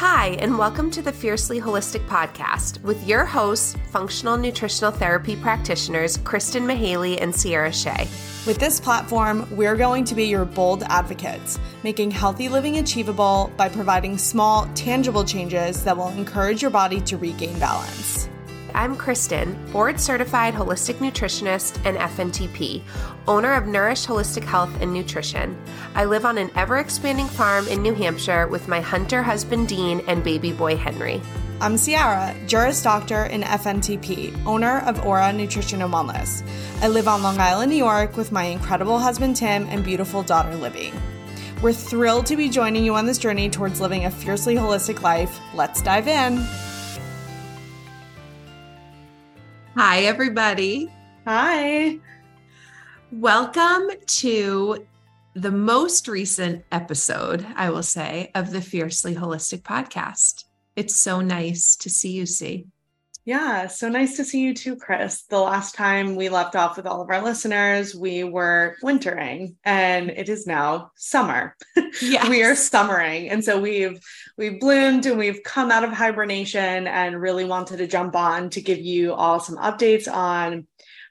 Hi, and welcome to the Fiercely Holistic Podcast with your hosts, functional nutritional therapy practitioners Kristen Mahaley and Ciara Shea. With this platform, we're going to be your bold advocates, making healthy living achievable by providing small, tangible changes that will encourage your body to regain balance. I'm Kristen, board certified holistic nutritionist and FNTP, owner of Nourish Holistic Health and Nutrition. I live on an ever expanding farm in New Hampshire with my hunter husband Dean and baby boy Henry. I'm Ciara, Juris Doctor and FNTP, owner of Ora Nutrition and Wellness. I live on Long Island, New York with my incredible husband Tim and beautiful daughter Libby. We're thrilled to be joining you on this journey towards living a fiercely holistic life. Let's dive in. Hi, everybody. Hi. Welcome to the most recent episode, I will say, of the Fiercely Holistic podcast. It's so nice to see you, C. Yeah, so nice to see you too, Kris. The last time we left off with all of our listeners, we were wintering and it is now summer. Yes. we are summering. And so we've we've bloomed and we've come out of hibernation and really wanted to jump on to give you all some updates on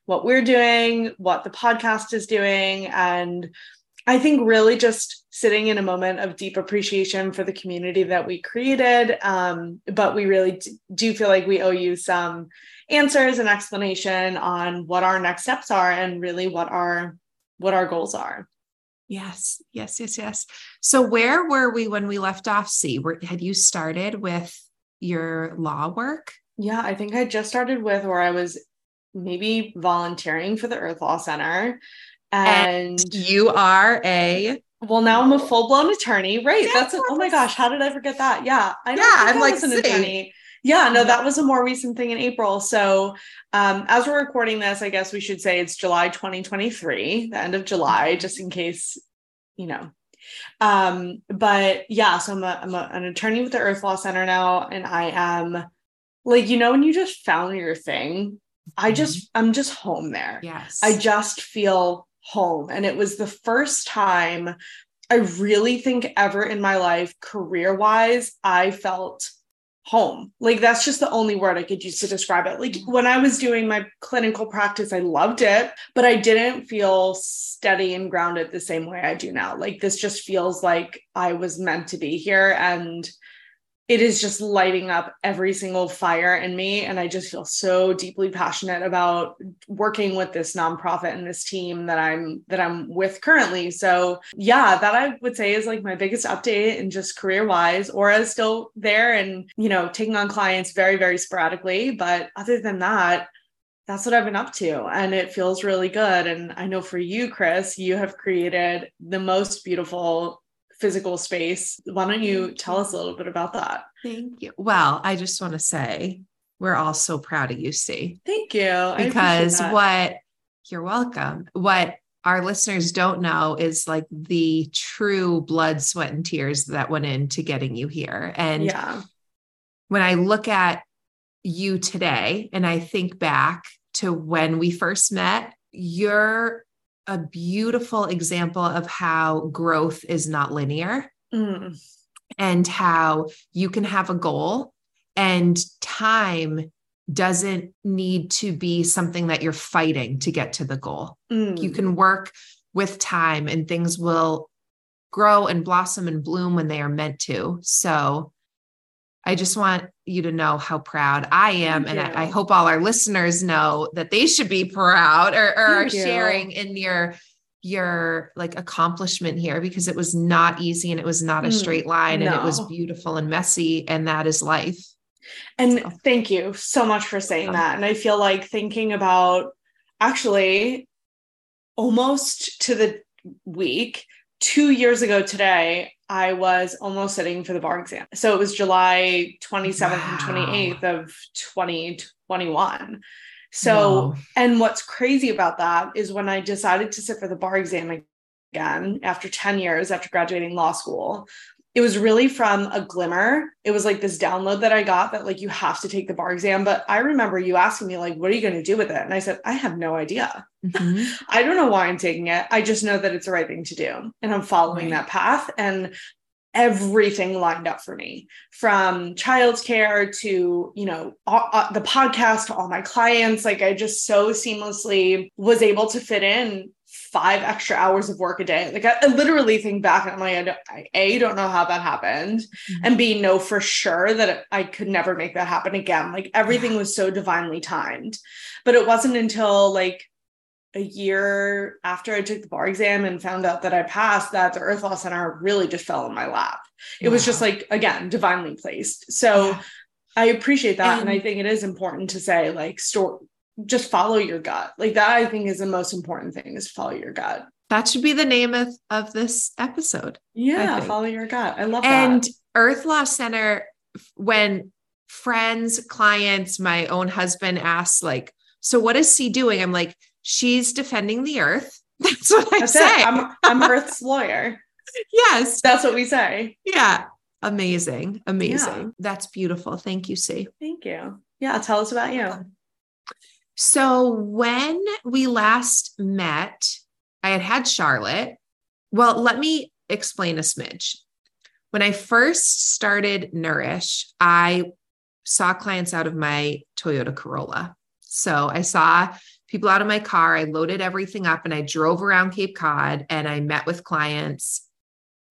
what we're doing, what the podcast is doing, and I think really just sitting in a moment of deep appreciation for the community that we created. Um, but we really do feel like we owe you some answers and explanation on what our next steps are and really what our what our goals are. Yes, yes, yes, yes. So where were we when we left off? C, were, had you started with your law work? Yeah, I think I just started with where I was maybe volunteering for the Earth Law Center and, and you are a well, now I'm a full blown attorney. Right. Yeah, That's a, oh my gosh. How did I forget that? Yeah. I know. Yeah, I'm like an attorney. Yeah, no, that was a more recent thing in April. So, um, as we're recording this, I guess we should say it's July 2023, the end of July, mm-hmm. just in case, you know. Um, but yeah, so I'm, a, I'm a, an attorney with the Earth Law Center now, and I am like, you know, when you just found your thing, I just, mm-hmm. I'm just home there. Yes. I just feel home. And it was the first time I really think ever in my life, career wise, I felt home. Like that's just the only word I could use to describe it. Like mm-hmm. when I was doing my clinical practice, I loved it, but I didn't feel steady and grounded the same way I do now. Like this just feels like I was meant to be here and it is just lighting up every single fire in me and i just feel so deeply passionate about working with this nonprofit and this team that i'm that i'm with currently so yeah that i would say is like my biggest update and just career wise Ora is still there and you know taking on clients very very sporadically but other than that that's what I've been up to. And it feels really good. And I know for you, Kris, you have created the most beautiful physical space. Why don't you tell us a little bit about that? Thank you. Well, I just want to say we're all so proud of you, C. Thank you. Because what you're welcome. What our listeners don't know is like the true blood, sweat, and tears that went into getting you here. And yeah. when I look at you today and I think back to when we first met, you're a beautiful example of how growth is not linear mm. and how you can have a goal and time doesn't need to be something that you're fighting to get to the goal. Mm. You can work with time and things will grow and blossom and bloom when they are meant to. So I just want you to know how proud I am. Thank and I, I, hope all our listeners know that they should be proud or, or are sharing in your your like accomplishment here because it was not easy and it was not a mm, straight line no. and it was beautiful and messy and that is life. And so. thank you so much for saying that. And I feel like thinking about actually almost to the week, two years ago today, I was almost sitting for the bar exam. So it was July 27th wow. and 28th of 2021. So, and what's crazy about that is when I decided to sit for the bar exam again after 10 years after graduating law school, it was really from a glimmer. It was like this download that I got that like you have to take the bar exam. But I remember you asking me, like, what are you going to do with it? And I said, I have no idea. Mm-hmm. I don't know why I'm taking it. I just know that it's the right thing to do. And I'm following right. that path. And everything lined up for me from childcare to you know all, uh, the podcast to all my clients like i just so seamlessly was able to fit in five extra hours of work a day like i, I literally think back and i'm like I, a don't know how that happened mm-hmm. and b know for sure that i could never make that happen again like everything yeah. was so divinely timed but it wasn't until like a year after I took the bar exam and found out that I passed, that the Earth Law Center really just fell in my lap. It wow. was just like, again, divinely placed. So yeah. I appreciate that. And, and, I think it is important to say, like, store, just follow your gut. Like, that I think is the most important thing is follow your gut. That should be the name of, of this episode. Yeah, follow your gut. I love and that. And Earth Law Center, when friends, clients, my own husband asks, like, so what is she doing? I'm like, she's defending the earth. That's what I That's say. It. I'm, I'm Earth's lawyer. yes. That's what we say. Yeah. Amazing. Amazing. Yeah. That's beautiful. Thank you, C. Thank you. Yeah. Tell us about you. So when we last met, I had had Charlotte. Well, let me explain a smidge. When I first started Nourish, I saw clients out of my Toyota Corolla. So I saw people out of my car. I loaded everything up and I drove around Cape Cod and I met with clients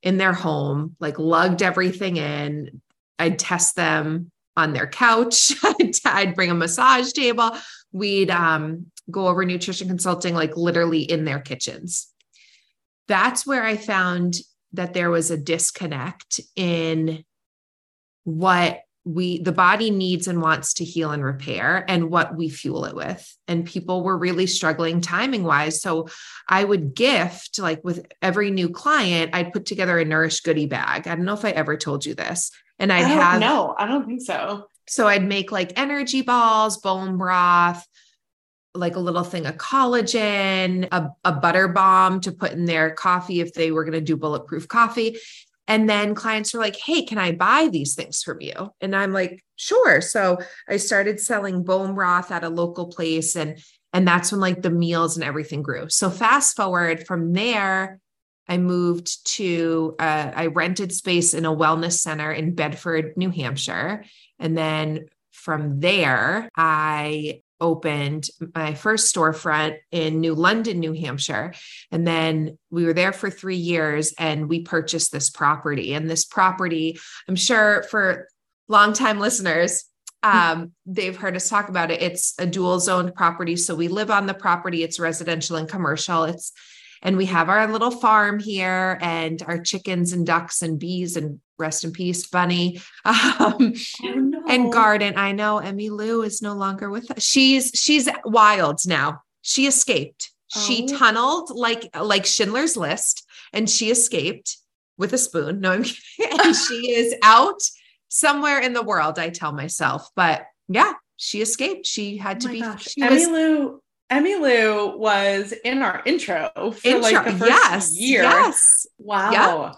in their home, like lugged everything in. I'd test them on their couch. I'd bring a massage table. We'd um, go over nutrition consulting, like literally in their kitchens. That's where I found that there was a disconnect in what we the body needs and wants to heal and repair and what we fuel it with. And people were really struggling timing wise so i would gift like with every new client i'd put together a nourish goodie bag. I don't know if i ever told you this. And i'd have no i don't think so so i'd make like energy balls bone broth like a little thing of collagen, a, a butter bomb to put in their coffee if they were going to do bulletproof coffee. And then clients are like, hey, can I buy these things from you? And I'm like, sure. So I started selling bone broth at a local place and and that's when like the meals and everything grew. So fast forward from there, I moved to uh, I rented space in a wellness center in Bedford, New Hampshire. And then from there, I opened my first storefront in New London, New Hampshire. And then we were there for three years and we purchased this property. And this property, I'm sure for longtime listeners, um, they've heard us talk about it. It's a dual zoned property. So we live on the property, it's residential and commercial. It's and we have our little farm here and our chickens and ducks and bees and rest in peace, Bunny. Um, oh. And garden. I know Emmy Lou is no longer with us. She's she's wild now. She escaped. Oh. She tunneled like like Schindler's List, and she escaped with a spoon. No, I'm kidding. and she is out somewhere in the world. I tell myself, but yeah, she escaped. She had to oh be. Gosh. Emmy was, Lou Emmy Lou was in our intro for intro, like the first yes, year. Yes. Wow. Yep.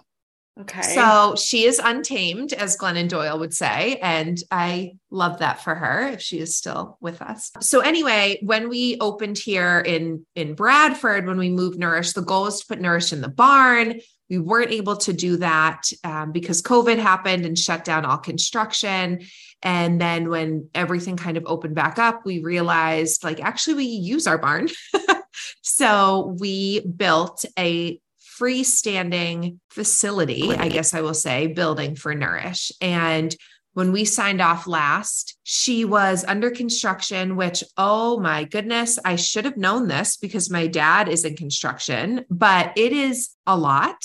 Okay. So she is untamed, as Glennon Doyle would say. And I love that for her if she is still with us. So anyway, when we opened here in, in Bradford, when we moved Nourish, the goal was to put Nourish in the barn. We weren't able to do that um, because COVID happened and shut down all construction. And then when everything kind of opened back up, we realized like actually we use our barn. so we built a freestanding facility, I guess I will say, building for Nourish. And when we signed off last, she was under construction, which, oh my goodness, I should have known this because my dad is in construction, but it is a lot.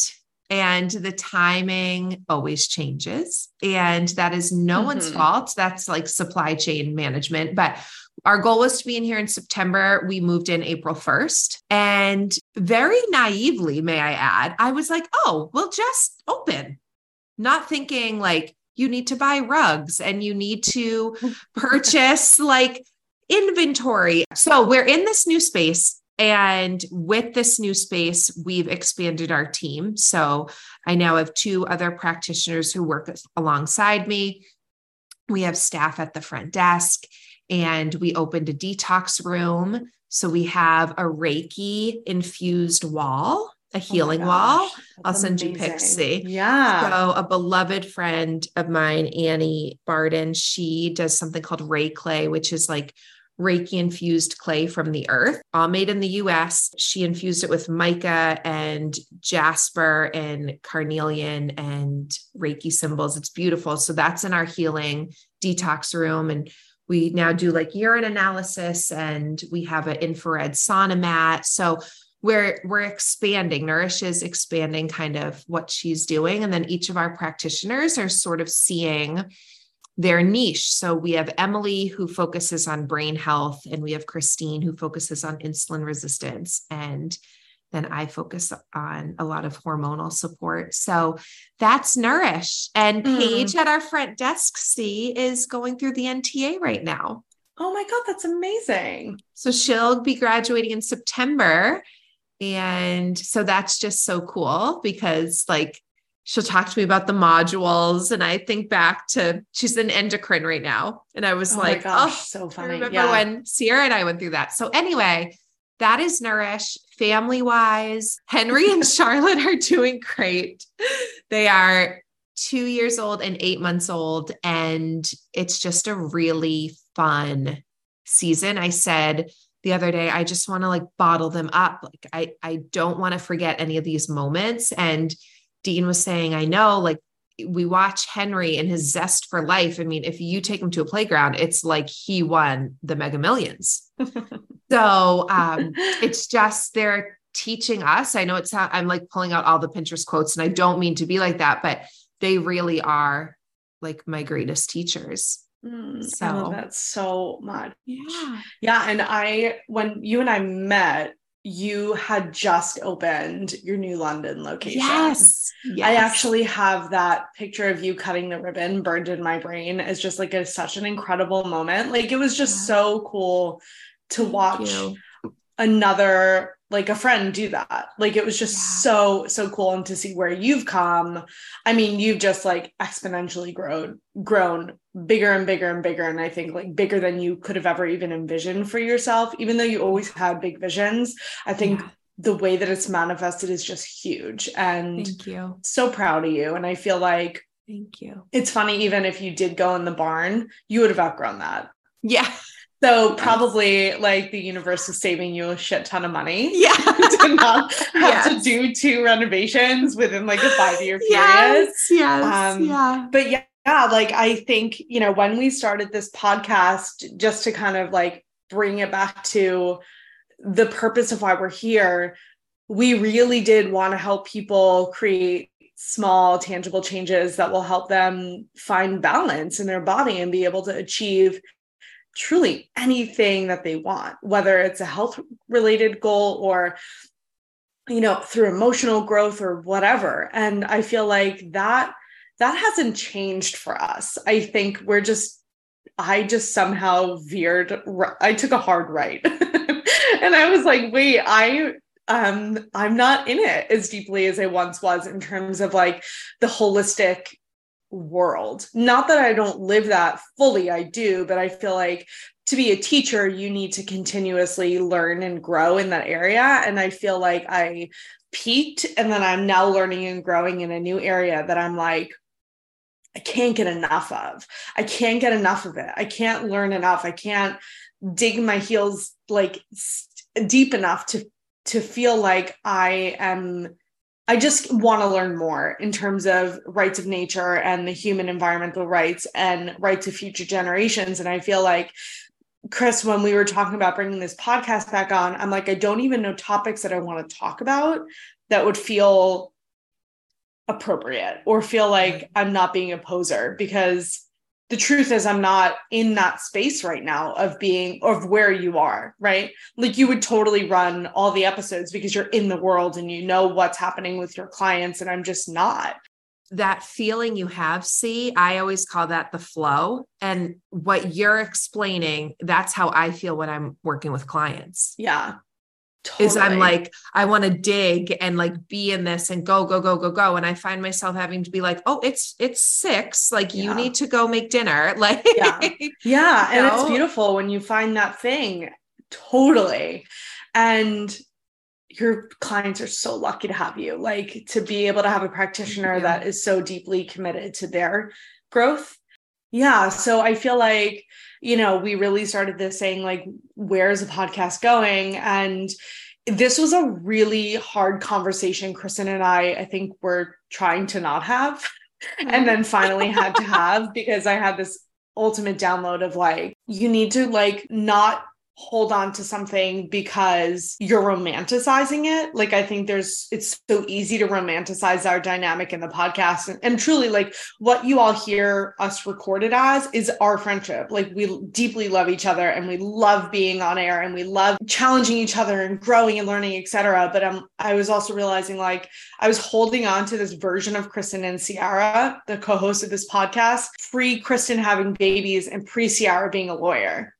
And the timing always changes. And that is no mm-hmm. one's fault. That's like supply chain management. But our goal was to be in here in September. We moved in April 1st. And very naively, may I add, I was like, oh, we'll just open, not thinking like you need to buy rugs and you need to purchase like inventory. So we're in this new space. And with this new space, we've expanded our team. So I now have two other practitioners who work alongside me. We have staff at the front desk and we opened a detox room. So we have a Reiki infused wall a oh healing oh wall. I'll send amazing. you pics. C, yeah. So a beloved friend of mine, Annie Barden, she does something called Ray Clay, which is like Reiki infused clay from the earth, all made in the US. She infused it with mica and jasper and carnelian and Reiki symbols. It's beautiful. So that's in our healing detox room. And we now do like urine analysis and we have an infrared sauna mat. So we're we're expanding nourish is expanding kind of what she's doing and then each of our practitioners are sort of seeing their niche so we have emily who focuses on brain health and we have christine who focuses on insulin resistance and then i focus on a lot of hormonal support so that's nourish and mm. paige at our front desk c is going through the nta right now Oh my God, that's amazing. So she'll be graduating in September. And so that's just so cool because like she'll talk to me about the modules and I think back to she's an endocrine right now. And I was oh like, gosh, oh, so funny. I remember yeah. when Ciara and I went through that. So anyway, that is Nourish family wise. Henry and Charlotte are doing great. They are two years old and eight months old. And it's just a really fun season. I said, the other day i just want to like bottle them up. Like i i don't want to forget any of these moments. And dean was saying i know like we watch henry and his zest for life. I mean if you take him to a playground it's like he won the mega millions. So um it's just they're teaching us. I know it's not i'm like pulling out all the pinterest quotes and i don't mean to be like that but they really are like my greatest teachers Mm, so I love that so much. Yeah. Yeah. And I, when you and I met, you had just opened your new London location. Yes. yes. I actually have that picture of you cutting the ribbon burned in my brain as just like a, such an incredible moment. Like it was just yeah. so cool to watch another like a friend do that. Like it was just yeah. so so cool and to see where you've come. I mean, you've just like exponentially grown grown bigger and bigger and bigger and I think like bigger than you could have ever even envisioned for yourself even though you always had big visions. I think yeah. the way that it's manifested is just huge and Thank you. So proud of you and I feel like Thank you. It's funny even if you did go in the barn, you would have outgrown that. Yeah. So probably like the universe is saving you a shit ton of money. Yeah. to not have yes. to do two renovations within like a five year period. Yes. Yes. Um, yeah. But yeah, yeah, like I think, you know, when we started this podcast, just to kind of like bring it back to the purpose of why we're here, we really did want to help people create small, tangible changes that will help them find balance in their body and be able to achieve truly anything that they want, whether it's a health related goal or you know through emotional growth or whatever. And i feel like that that hasn't changed for us. I think we're just i just somehow veered i took a hard right. And i was like wait i um i'm not in it as deeply as i once was in terms of like the holistic world. Not that I don't live that fully, I do, but I feel like to be a teacher, you need to continuously learn and grow in that area. And I feel like I peaked and then I'm now learning and growing in a new area that I'm like, I can't get enough of. I can't get enough of it. I can't learn enough. I can't dig my heels like deep enough to to feel like I am I just want to learn more in terms of rights of nature and the human environmental rights and rights of future generations. And I feel like, Kris, when we were talking about bringing this podcast back on, I'm like, I don't even know topics that I want to talk about that would feel appropriate or feel like mm-hmm. I'm not being a poser because the truth is i'm not in that space right now of being of where you are right? Like you would totally run all the episodes because you're in the world and you know what's happening with your clients and i'm just not. That feeling you have C i always call that the flow. And what you're explaining that's how i feel when i'm working with clients. Yeah Totally. is I'm like, I want to dig and like be in this and go, go, go, go, go. And I find myself having to be like, oh, it's it's six. Like yeah. you need to go make dinner. Like yeah. Yeah. and know? it's beautiful when you find that thing. Totally. And your clients are so lucky to have you. Like to be able to have a practitioner yeah. that is so deeply committed to their growth. Yeah. So I feel like, you know, we really started this saying, like, where's the podcast going? And this was a really hard conversation Kristen and I I think were trying to not have and then finally had to have because I had this ultimate download of like you need to like not hold on to something because you're romanticizing it. Like, I think there's, it's so easy to romanticize our dynamic in the podcast. And, and, truly, like, what you all hear us recorded as is our friendship. Like, we deeply love each other and we love being on air and we love challenging each other and growing and learning, etc. But um, I was also realizing, like, I was holding on to this version of Kristen and Ciara, the co host of this podcast, pre Kristen having babies and pre Ciara being a lawyer.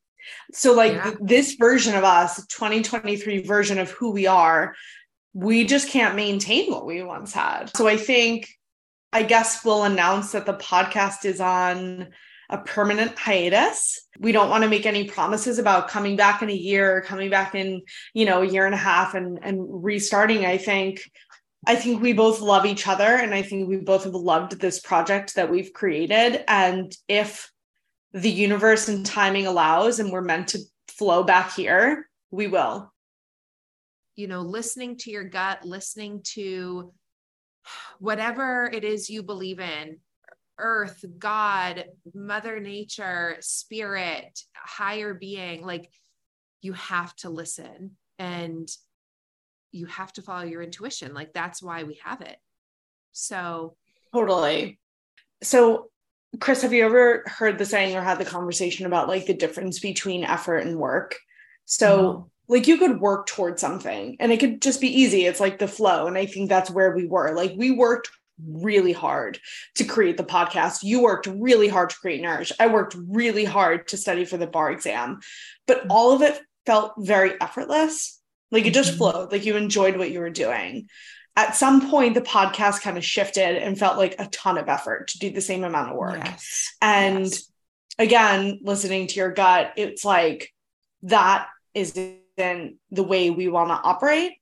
So, like yeah. this version of us, 2023 version of who we are, we just can't maintain what we once had. So, I think, I guess we'll announce that the podcast is on a permanent hiatus. We don't want to make any promises about coming back in a year, coming back in, you know, a year and a half and and restarting. I think I think we both love each other and I think we both have loved this project that we've created and if the universe and timing allows and we're meant to flow back here, we will. You know, listening to your gut, listening to whatever it is you believe in earth, God, Mother Nature, spirit, higher being like you have to listen and you have to follow your intuition. Like that's why we have it. So, totally. So, Kris, have you ever heard the saying or had the conversation about like the difference between effort and work? So, no. like, you could work towards something and it could just be easy. It's like the flow. And I think that's where we were. Like, we worked really hard to create the podcast. You worked really hard to create Nourish. I worked really hard to study for the bar exam, but mm-hmm. all of it felt very effortless. Like, it just mm-hmm. flowed, like, you enjoyed what you were doing at some point the podcast kind of shifted and felt like a ton of effort to do the same amount of work yes. and yes. again listening to your gut it's like that isn't the way we want to operate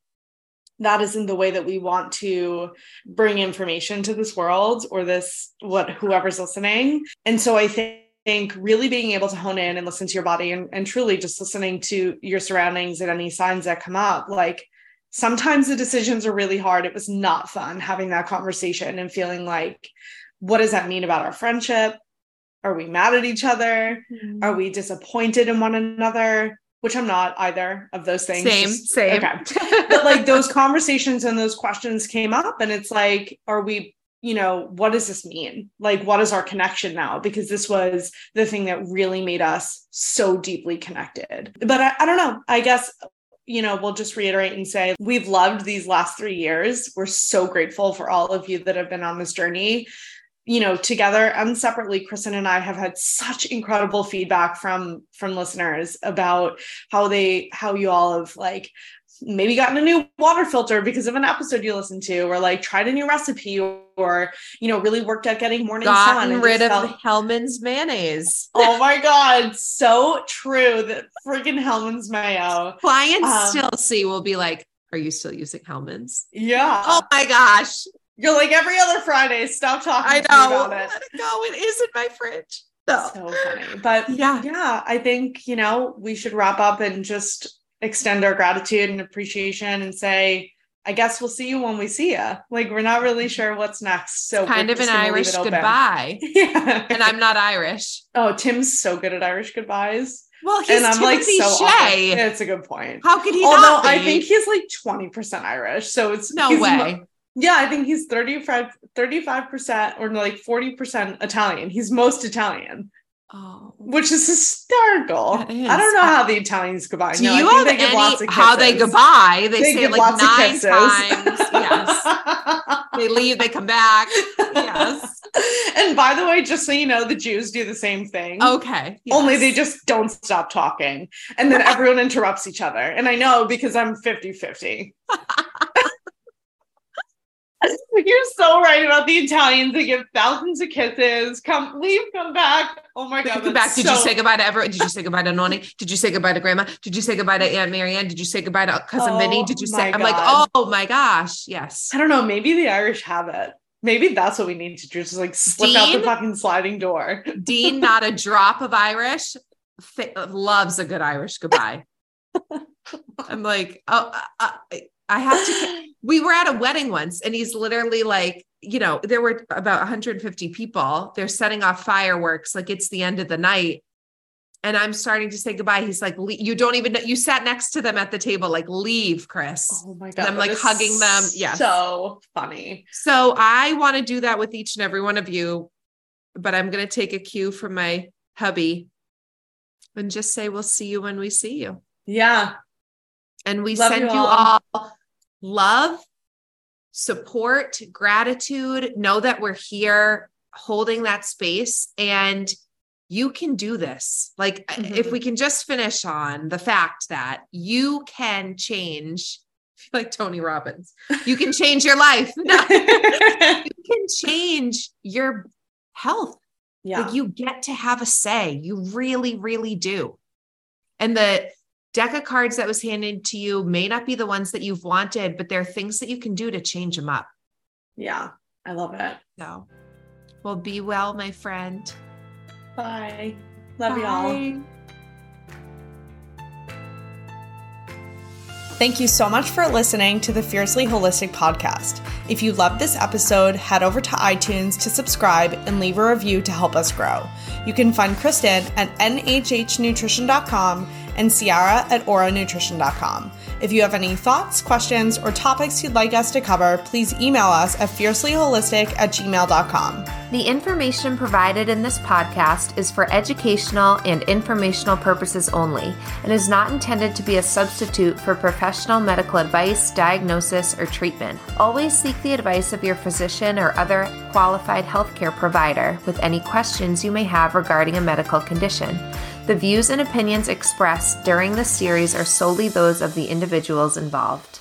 that isn't the way that we want to bring information to this world or this what whoever's listening and so i think think really being able to hone in and listen to your body and, and truly just listening to your surroundings and any signs that come up like sometimes the decisions are really hard. It was not fun having that conversation and feeling like, what does that mean about our friendship? Are we mad at each other? Mm-hmm. Are we disappointed in one another? Which I'm not either of those things. Same, Just, same. Okay. but like those conversations and those questions came up, and it's like, are we you know, what does this mean? Like, what is our connection now? Because this was the thing that really made us so deeply connected. But I, I don't know. I guess you know, we'll just reiterate and say we've loved these last three years. We're so grateful for all of you that have been on this journey. You know, together and separately, Kristen and I have had such incredible feedback from from listeners about how they how you all have like maybe gotten a new water filter because of an episode you listened to, or like tried a new recipe, or you know, really worked at getting morning gotten sun. rid of felt... Hellmann's mayonnaise. Oh my god, so true. That freaking Hellmann's mayo. Clients um, still see will be like, "Are you still using Hellmann's?" Yeah. Oh my gosh. You're like every other Friday. Stop talking. I know. about it. Let it go. It is in my fridge. So. so funny. But yeah, yeah, I think you know we should wrap up and just extend our gratitude and appreciation and say, I guess we'll see you when we see you. Like we're not really mm-hmm. sure what's next. So kind of an Irish goodbye. yeah. And I'm not Irish. Oh, Tim's so good at Irish goodbyes. Well, he's and I'm Timothy like so Shea. It's a good point. How could he Although I think he's like 20% Irish. So it's no way. Mo- yeah, I think he's 35 35% or like 40% Italian. He's most Italian. Oh. Which is hysterical. Is. I don't know how the Italians goodbye. Do no, you have any how they goodbye? They, they say it like nine times. yes. they leave, they come back. Yes. And by the way, just so you know, the Jews do the same thing. Okay. Yes. Only they just don't stop talking. And then everyone interrupts each other. And I know because I'm 50 50. You're so right about the Italians. They give thousands of kisses. Come leave, come back. Oh my god. Come back. Did so... you say goodbye to everyone? Did you say goodbye to Noni? Did you say goodbye to grandma? Did you say goodbye to Aunt Marianne? Did you say goodbye to cousin oh, Minnie? Did you say I'm like, oh my gosh. Yes. I don't know. Maybe the Irish have it. Maybe that's what we need to do. Just like slip Dean, out the fucking sliding door. Dean, not a drop of Irish, loves a good Irish goodbye. I'm like, oh, I, I have to. We were at a wedding once, and he's literally like, you know, there were about 150 people. They're setting off fireworks, like it's the end of the night. And I'm starting to say goodbye. He's like, you don't even know. You sat next to them at the table, like, leave, Kris. Oh my God. And I'm like hugging them. Yeah. So funny. So I want to do that with each and every one of you, but I'm going to take a cue from my hubby and just say, we'll see you when we see you. Yeah. And we love send you all. you all love, support, gratitude. Know that we're here holding that space and you can do this. Like, mm-hmm. if we can just finish on the fact that you can change, like Tony Robbins, you can change your life. you can change your health. Yeah. Like, you get to have a say. You really, really do. And the deck of cards that was handed to you may not be the ones that you've wanted, but there are things that you can do to change them up. Yeah, I love it. So, well, be well, my friend. Bye. Love Bye. y'all. Thank you so much for listening to the Fiercely Holistic podcast. If you loved this episode, head over to iTunes to subscribe and leave a review to help us grow. You can find Kristen at nhhnutrition.com and Ciara at oranutrition.com. If you have any thoughts, questions, or topics you'd like us to cover, please email us at fiercelyholistic at gmail.com. The information provided in this podcast is for educational and informational purposes only and is not intended to be a substitute for professional medical advice, diagnosis, or treatment. Always seek the advice of your physician or other qualified healthcare provider with any questions you may have regarding a medical condition. The views and opinions expressed during this series are solely those of the individuals involved.